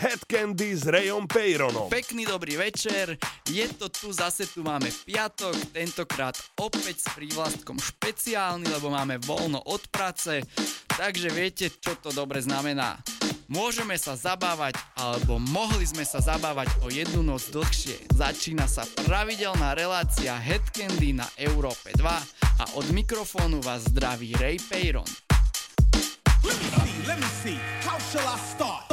Head Candy s Rayom Peyronom. Pekný dobrý večer, je to tu, zase tu máme piatok, tentokrát opäť s prívlastkom špeciálny, lebo máme voľno od práce, takže viete, čo to dobre znamená. Môžeme sa zabávať, alebo mohli sme sa zabávať o jednu noc dlhšie. Začína sa pravidelná relácia Head Candy na Európe 2 a od mikrofónu vás zdraví Ray Peyron. Let me see, let me see, how shall I start.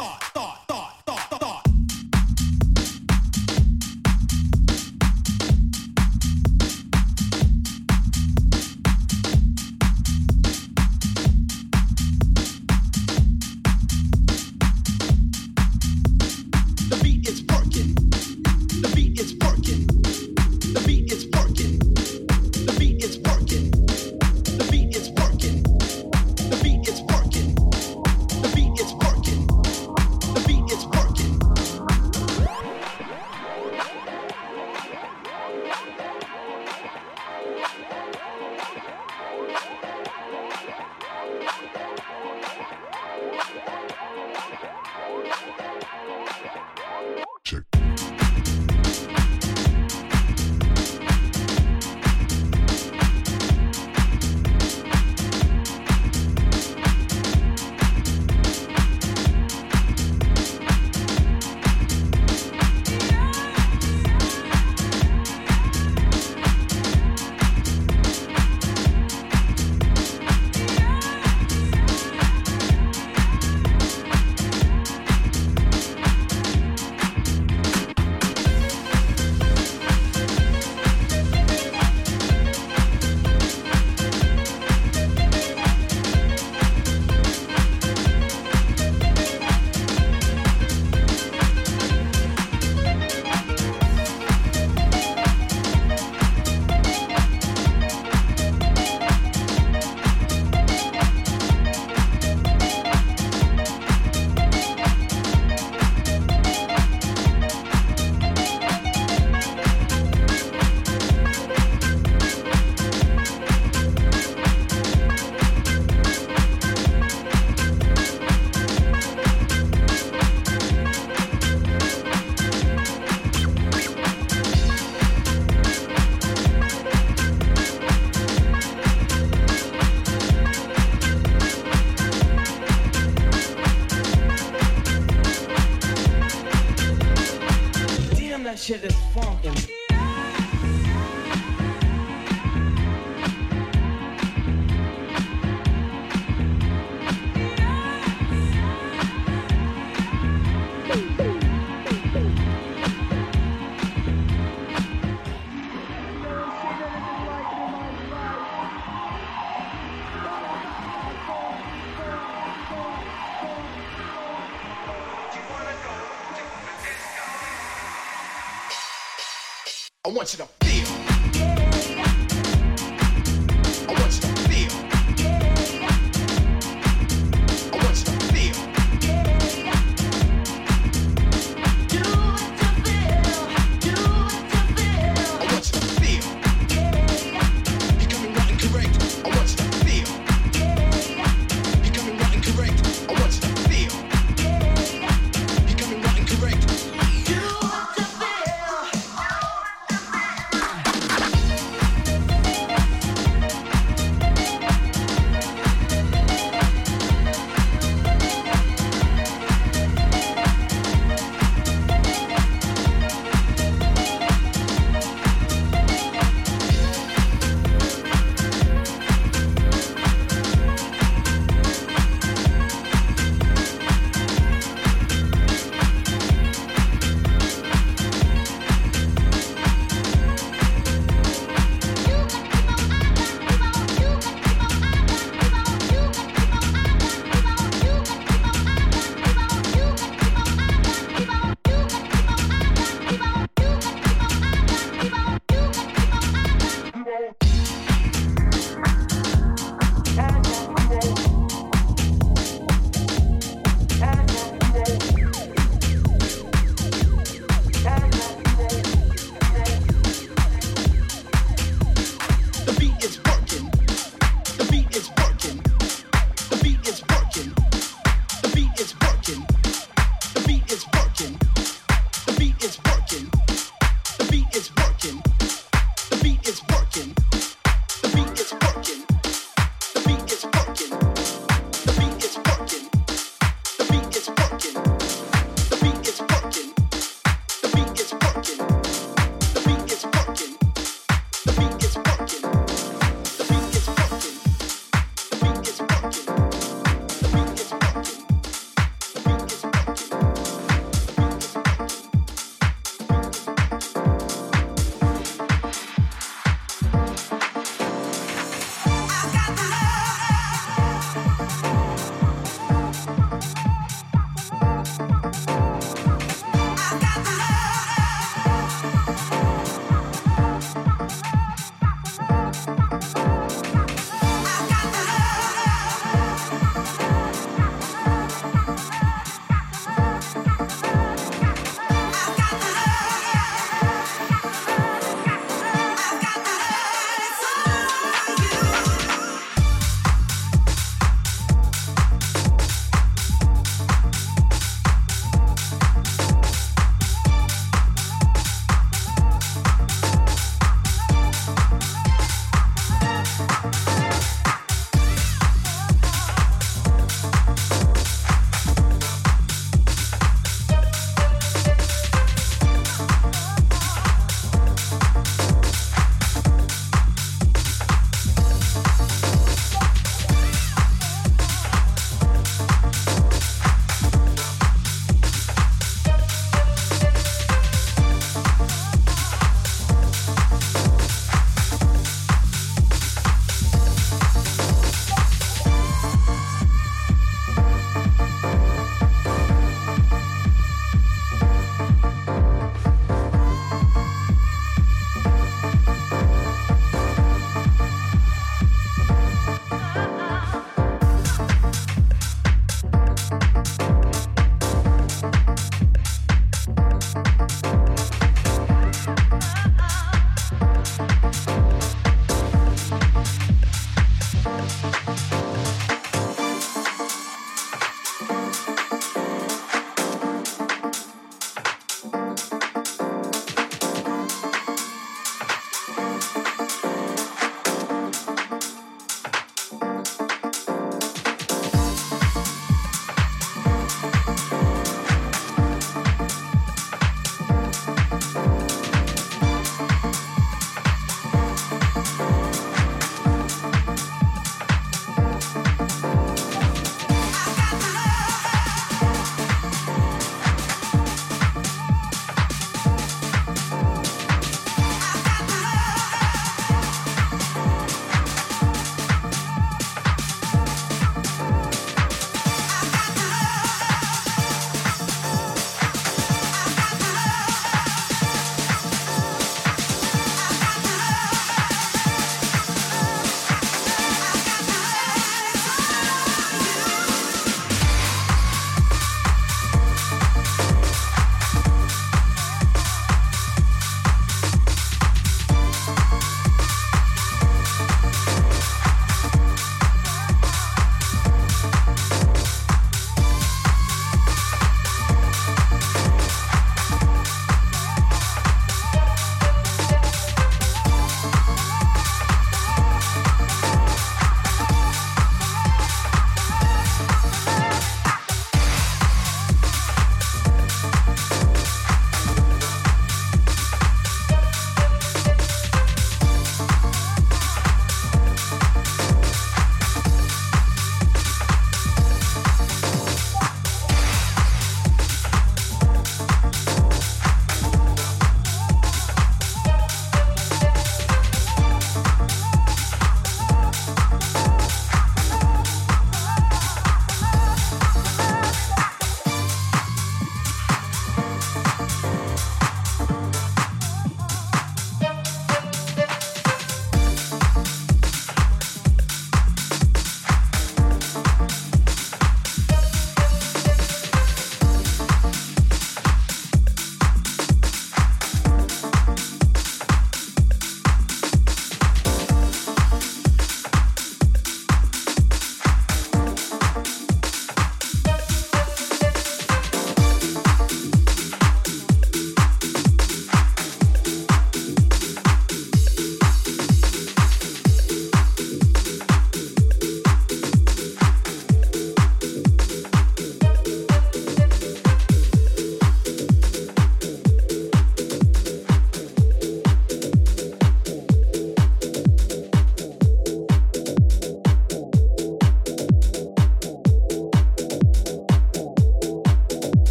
to the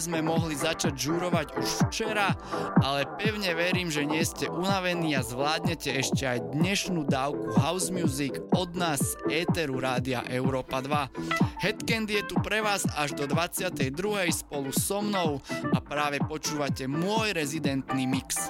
sme mohli začať žúrovať už včera, ale pevne verím, že nie ste unavení a zvládnete ešte aj dnešnú dávku house music od nás z Eteru Rádia Európa 2. Headcandy je tu pre vás až do 22. spolu so mnou a práve počúvate môj rezidentný mix.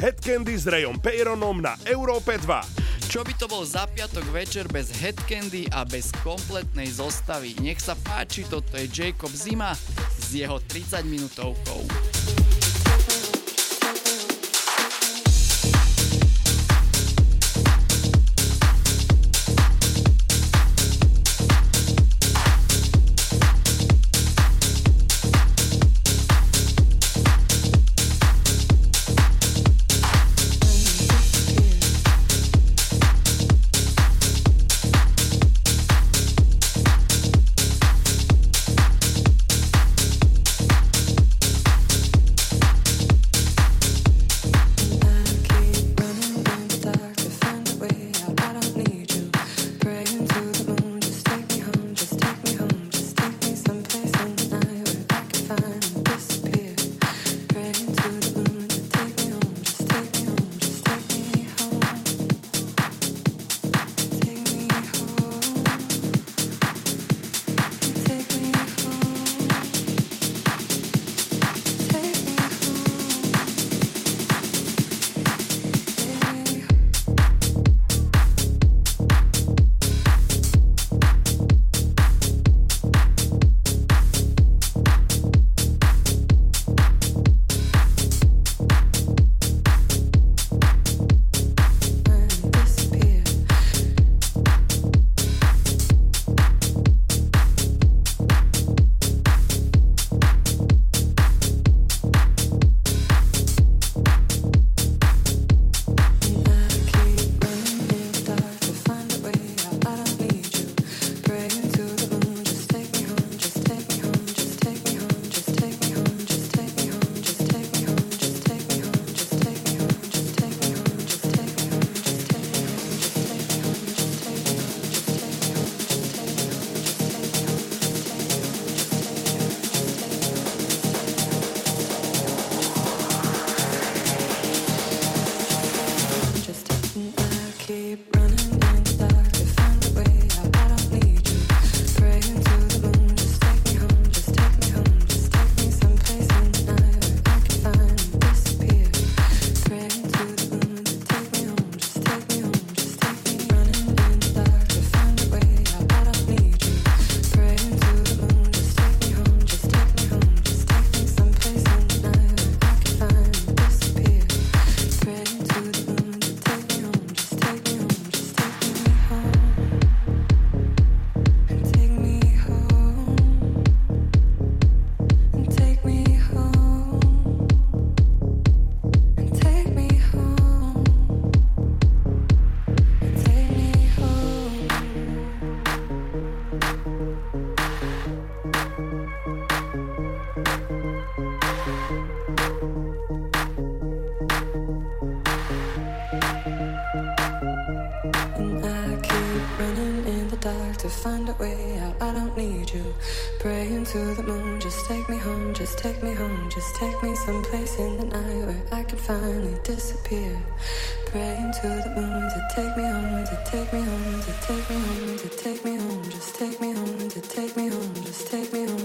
Candy s Rayom Peyronom na Európe 2. Čo by to bol za piatok večer bez Headcandy a bez kompletnej zostavy? Nech sa páči, toto je Jacob Zima s jeho 30 minútovkou. to the moon. Just take me home, just take me home, just take me someplace in the night where I could finally disappear. Praying to the moon to take me home, to take me home, to take me home, to take me home, just take me home, to take me home, just take me home.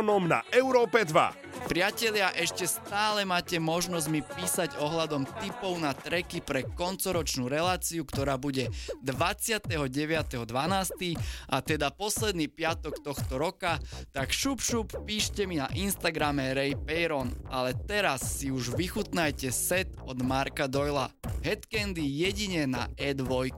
Peyronom na Európe 2. Priatelia, ešte stále máte možnosť mi písať ohľadom typov na treky pre koncoročnú reláciu, ktorá bude 29.12. a teda posledný piatok tohto roka, tak šup šup píšte mi na Instagrame Ray Peyron, ale teraz si už vychutnajte set od Marka Doyla. Headcandy jedine na E2.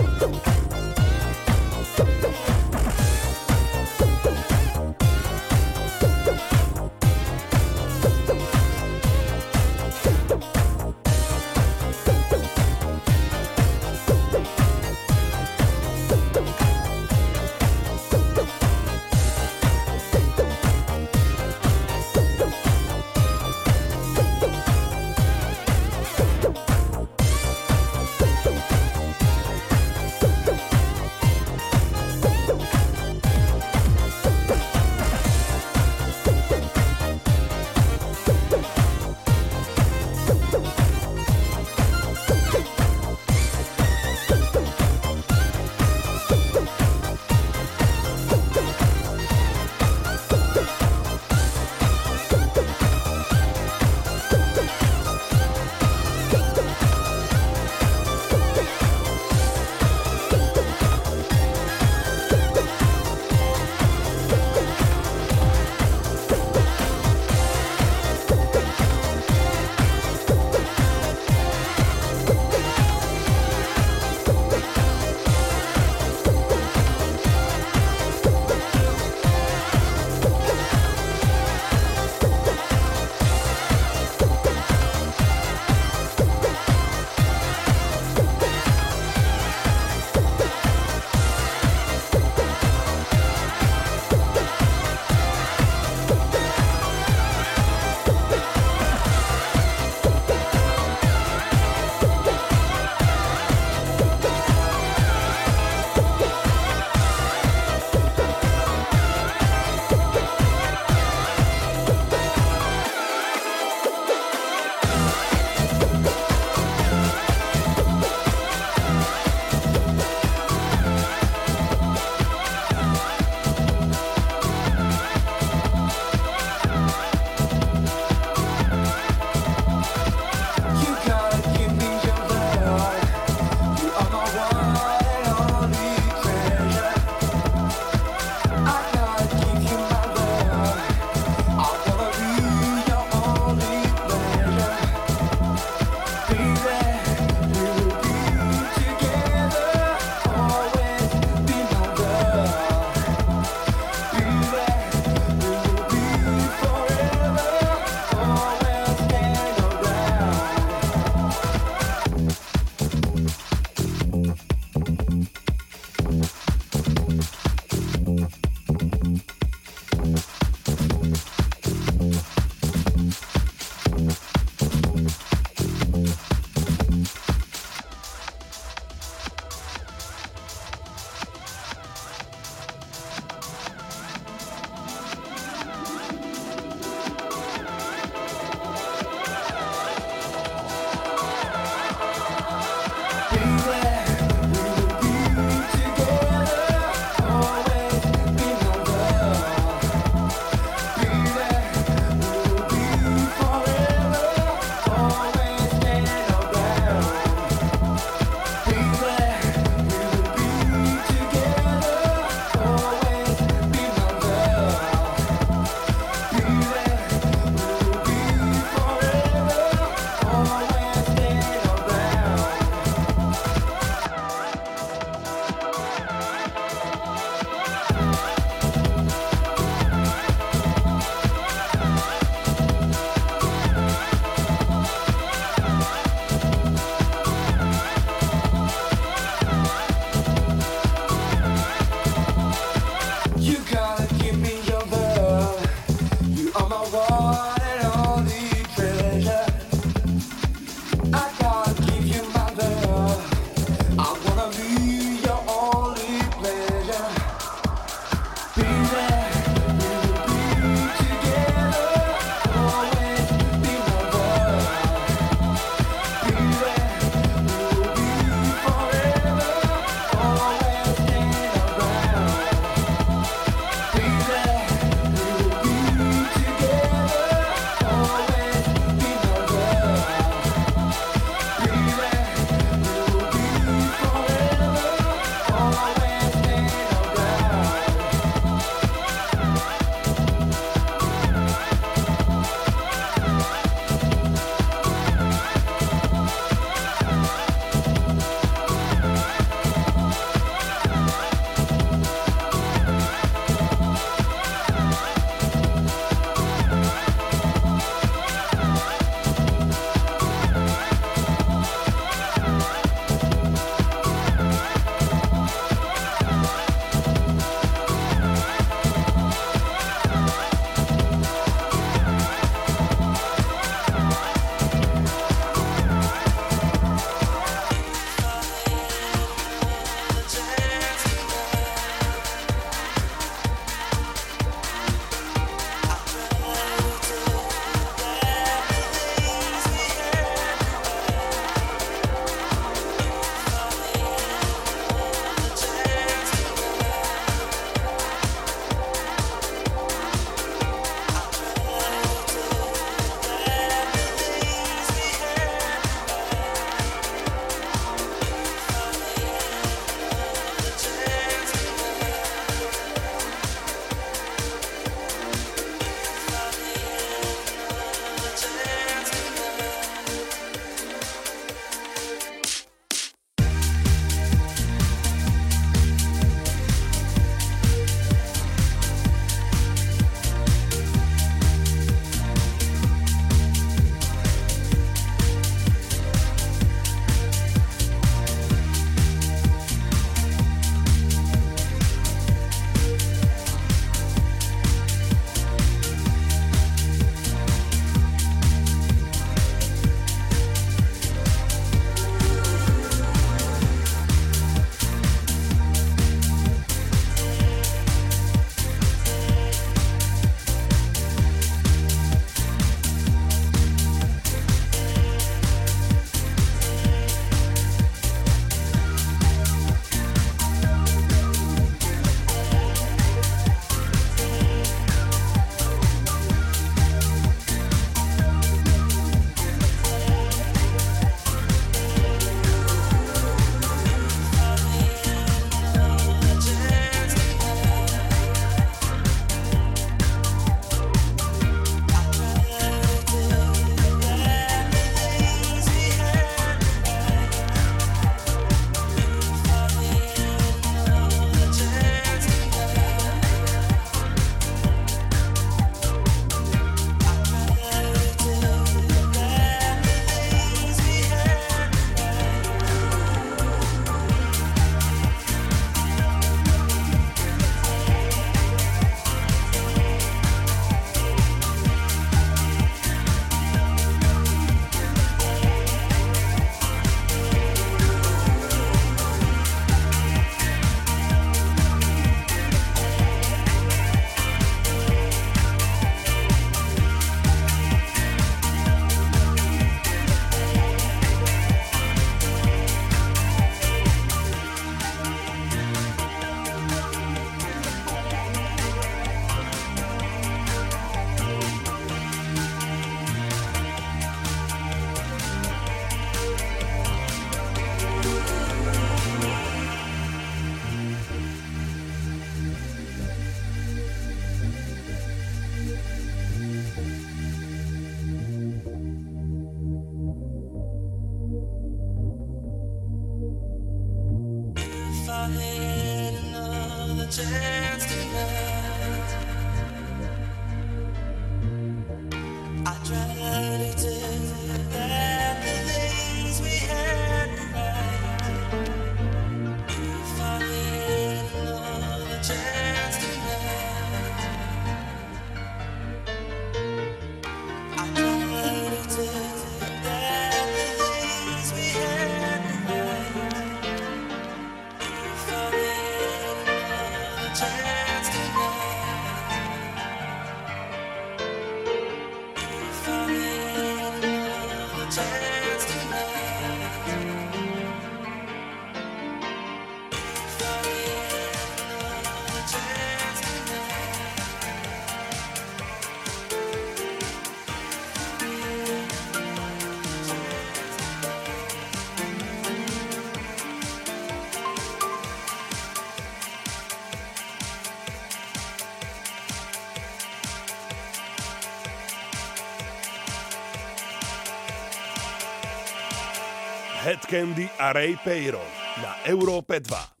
Head Candy a Ray Payron na Európe 2.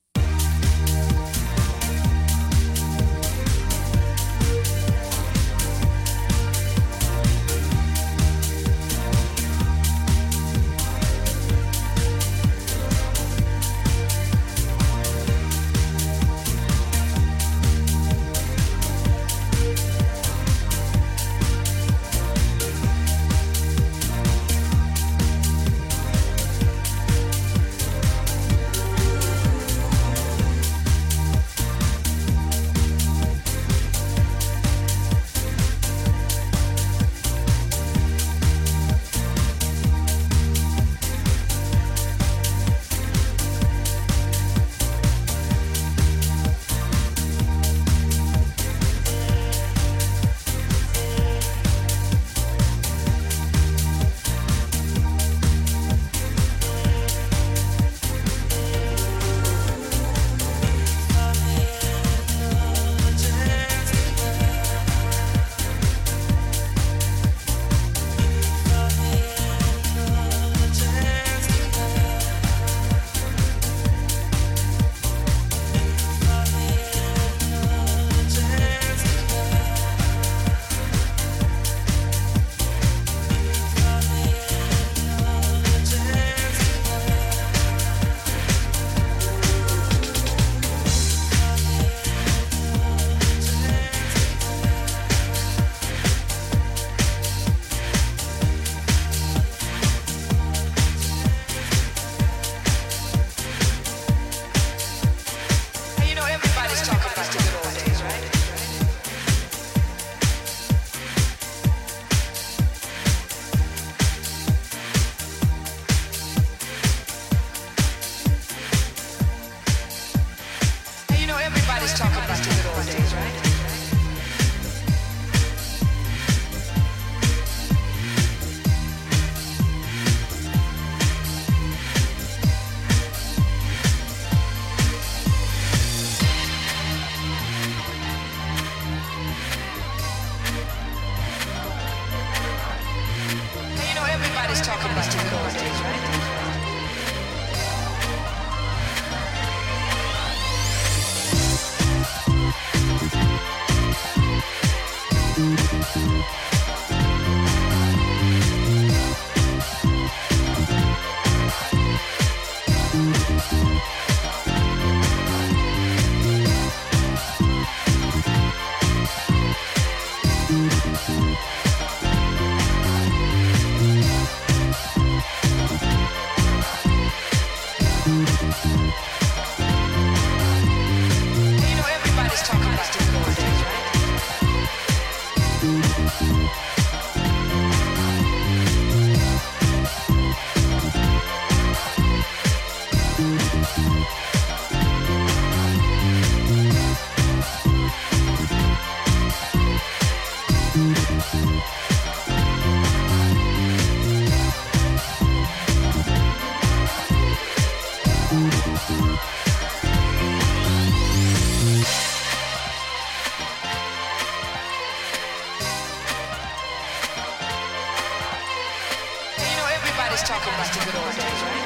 Let's talk about the good old days, right?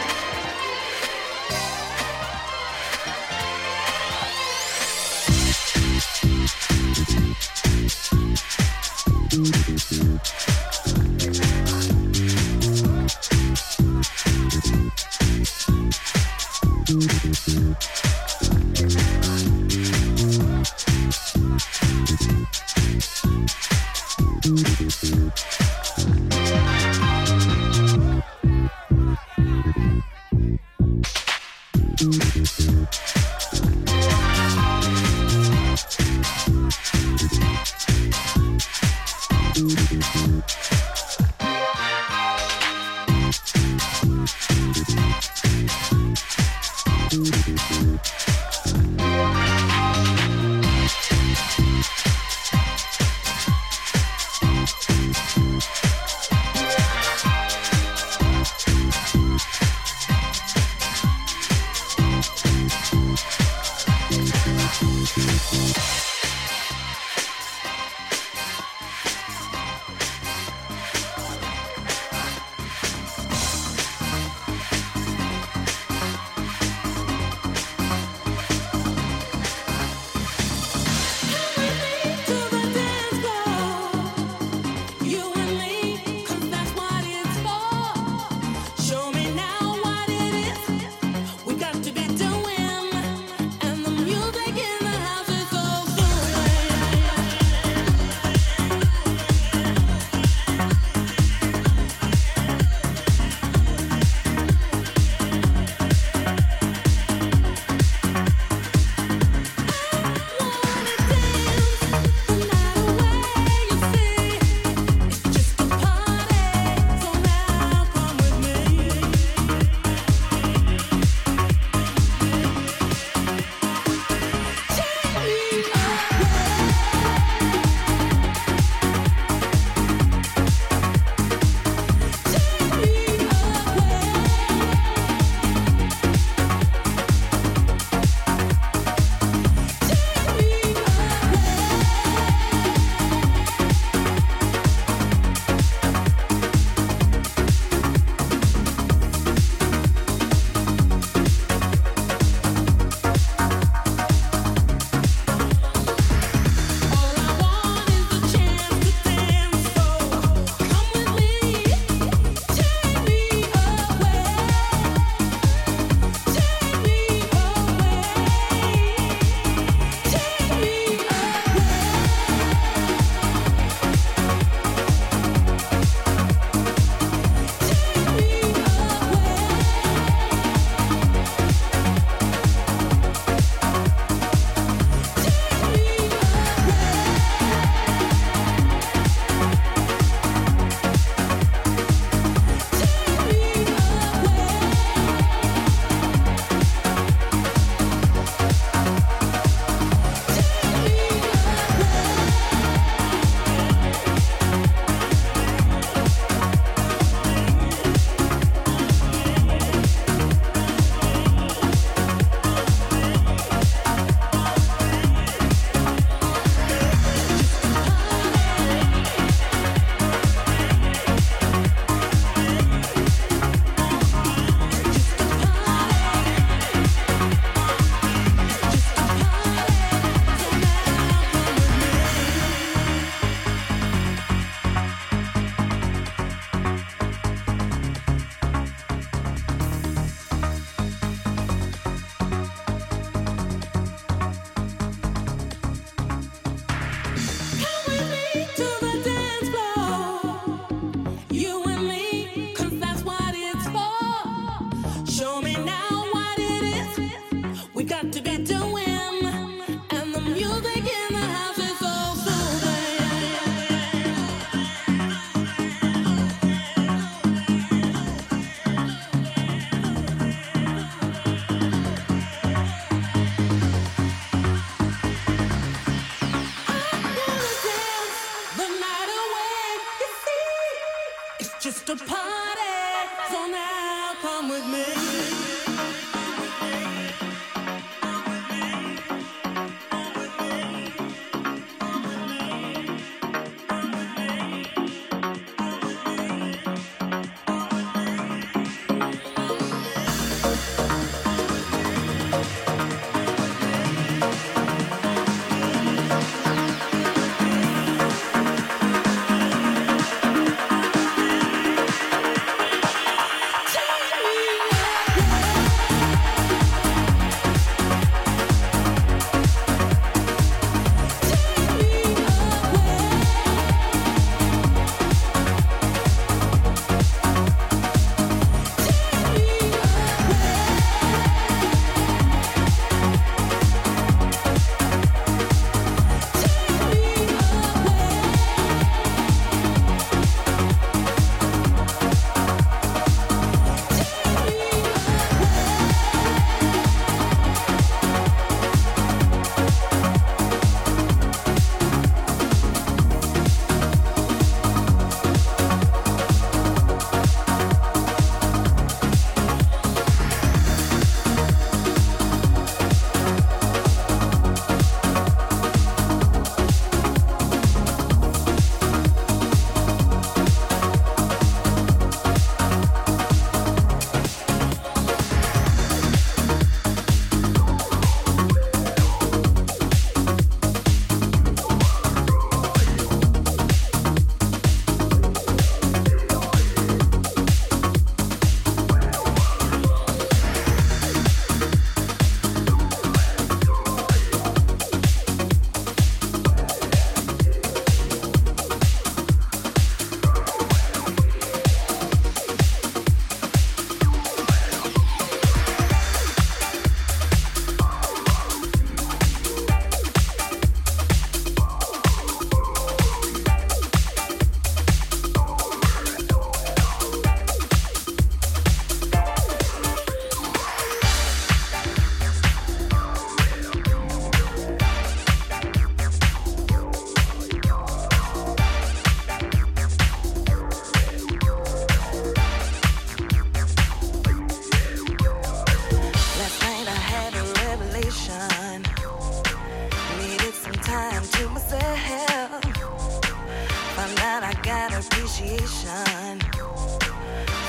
affection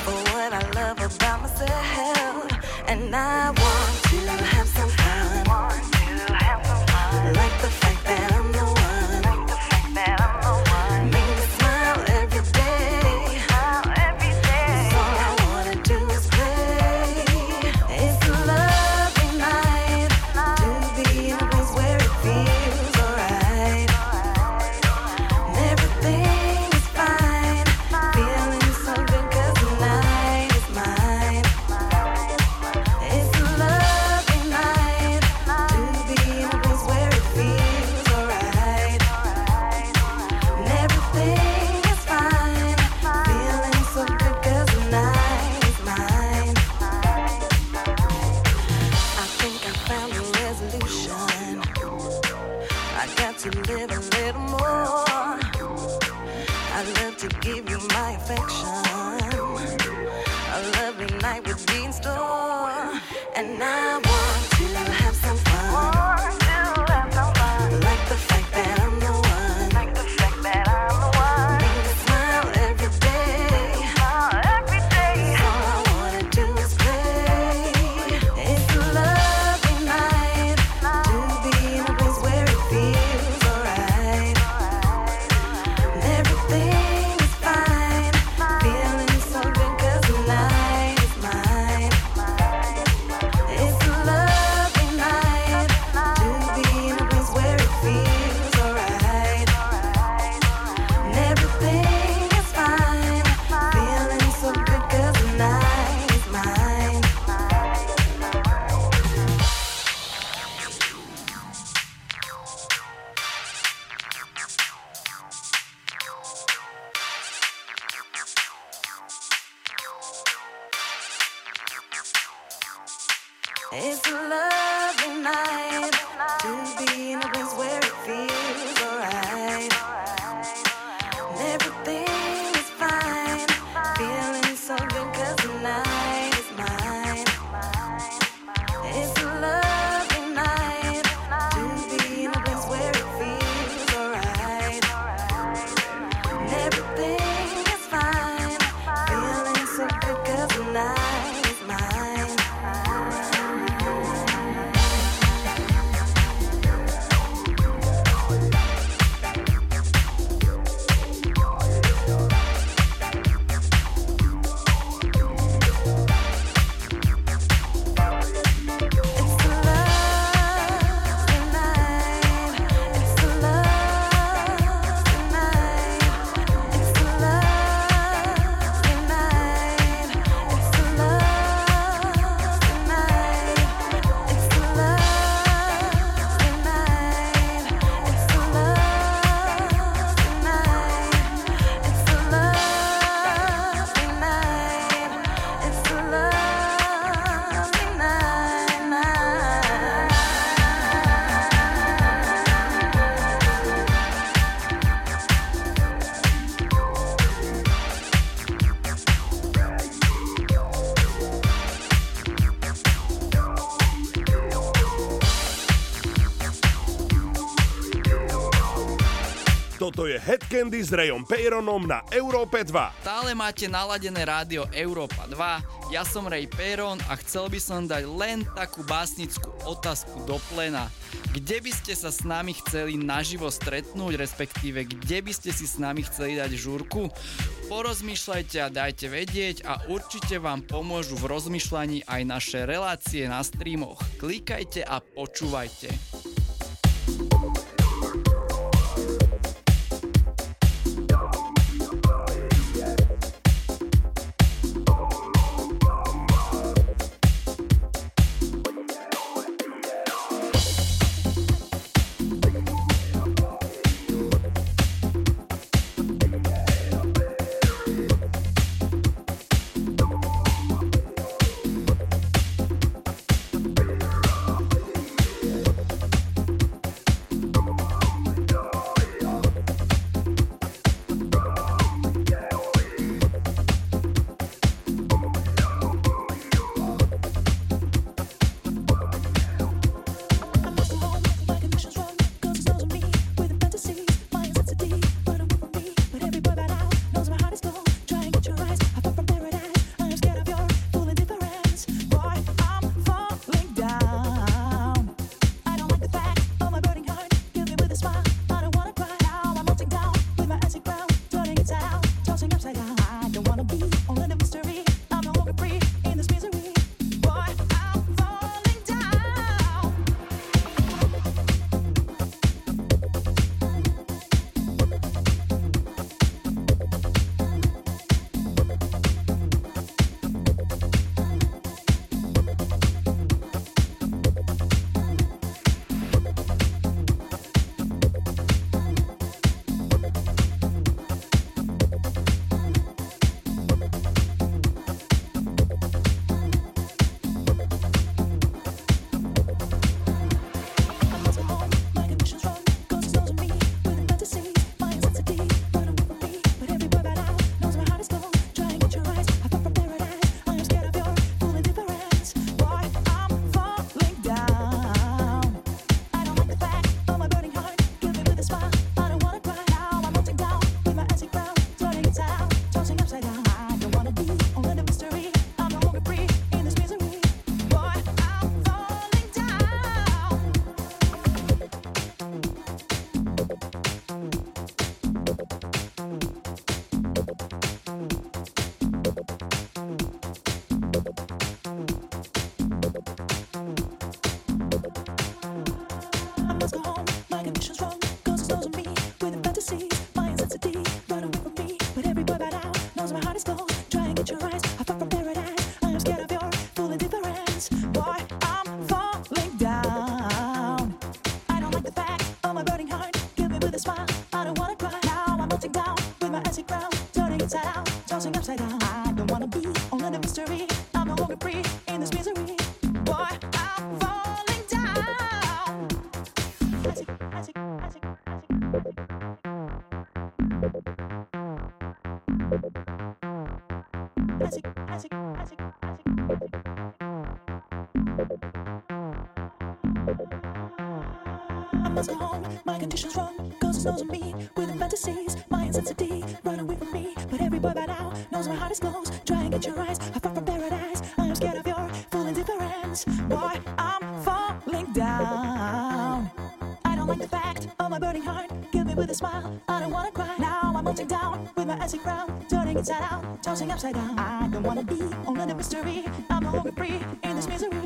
for what I love about myself, and I want to have some fun. Like the fact that I'm Candy s Rayom Peyronom na Európe 2. Stále máte naladené rádio Európa 2, ja som Ray Peyron a chcel by som dať len takú básnickú otázku do plena. Kde by ste sa s nami chceli naživo stretnúť, respektíve kde by ste si s nami chceli dať žúrku? Porozmýšľajte a dajte vedieť a určite vám pomôžu v rozmýšľaní aj naše relácie na streamoch. Klikajte a počúvajte. Condition's wrong. Cause it knows of me with fantasies. My intensity, run away from me. But every boy by now knows my heart is closed. Try and get your eyes, I far from paradise. I am scared of your full indifference. Boy, I'm falling down. I don't like the fact of my burning heart. Give me with a smile, I don't wanna cry. Now I'm melting down with my acid ground. Turning inside out, tossing upside down. I don't wanna be in a mystery. I'm no free in this misery.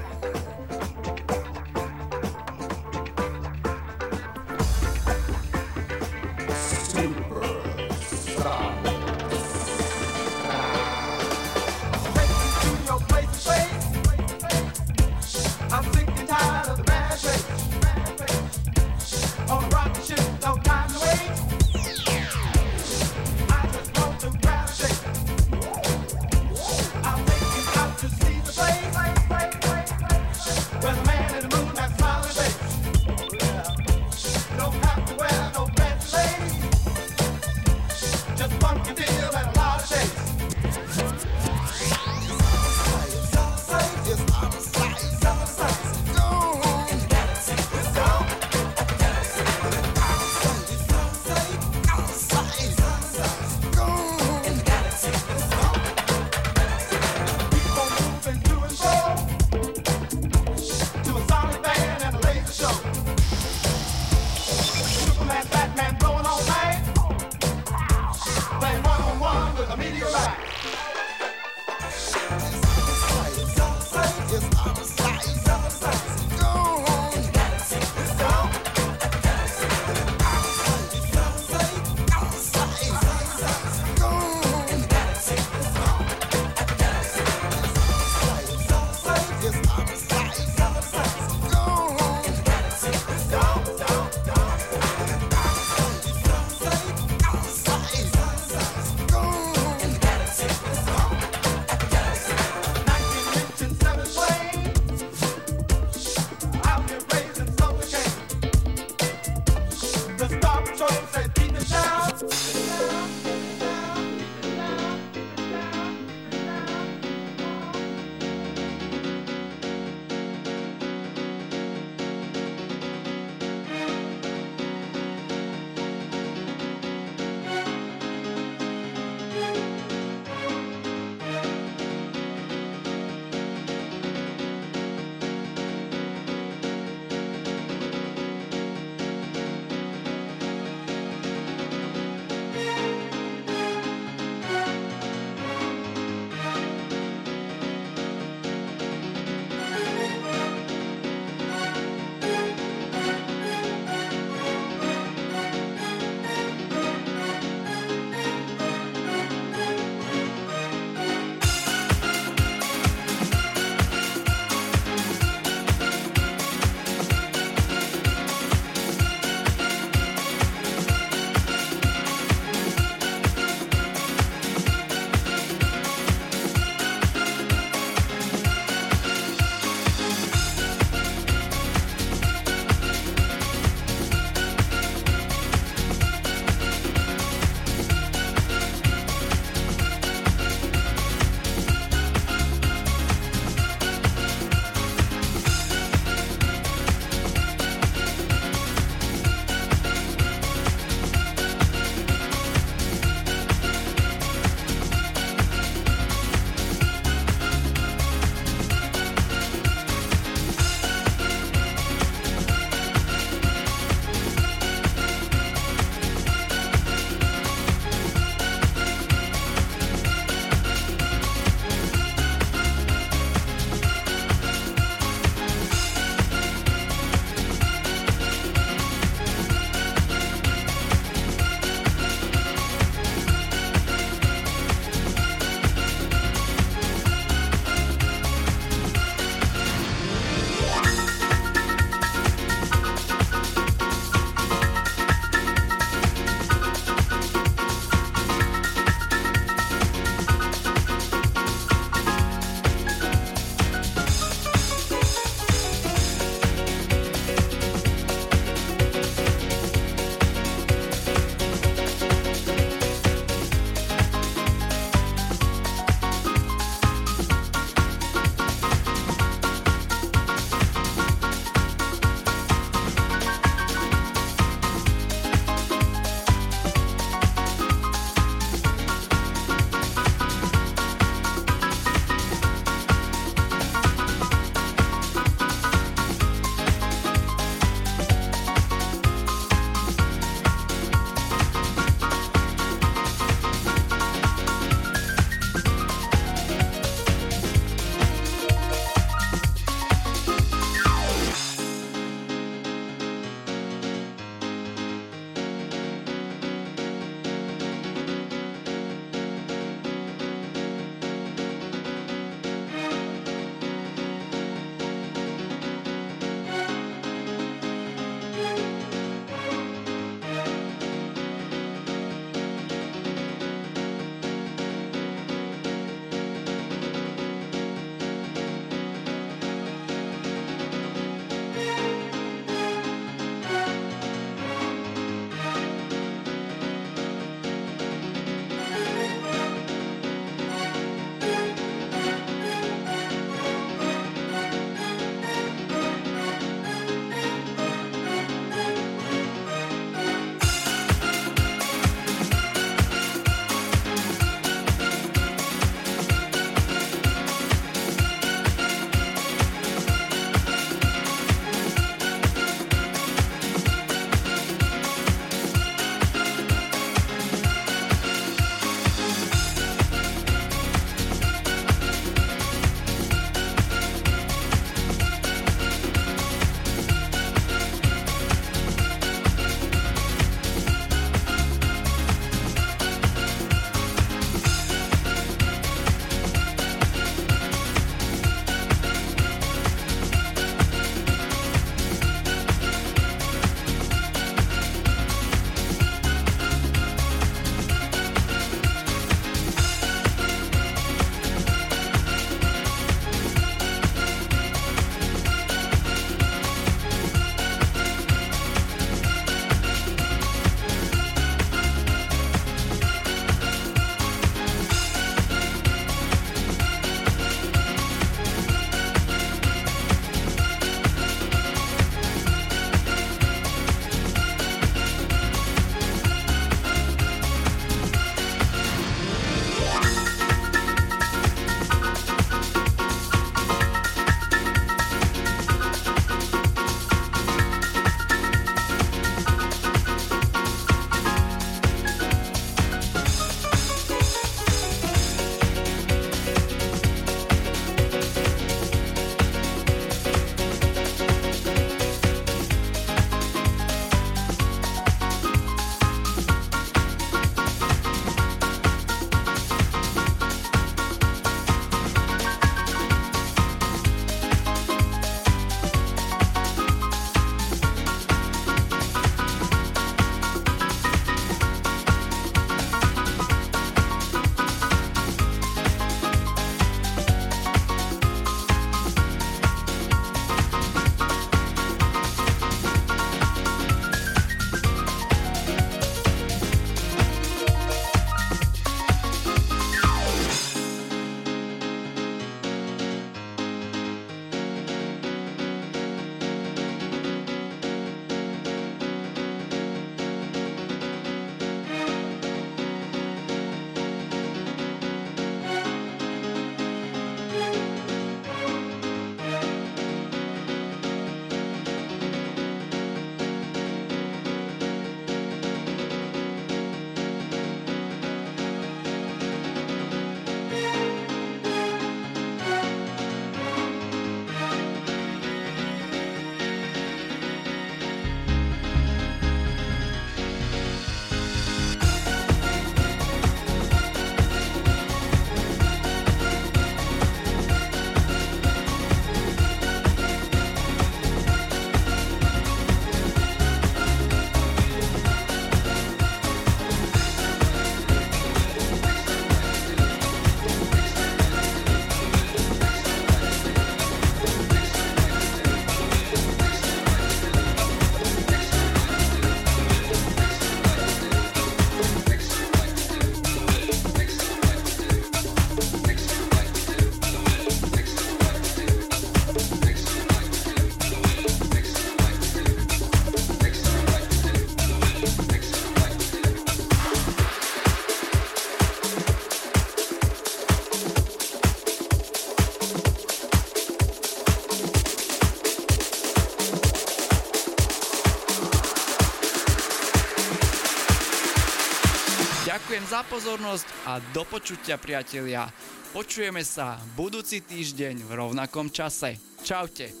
za pozornosť a do počutia priatelia. Počujeme sa budúci týždeň v rovnakom čase. Čaute.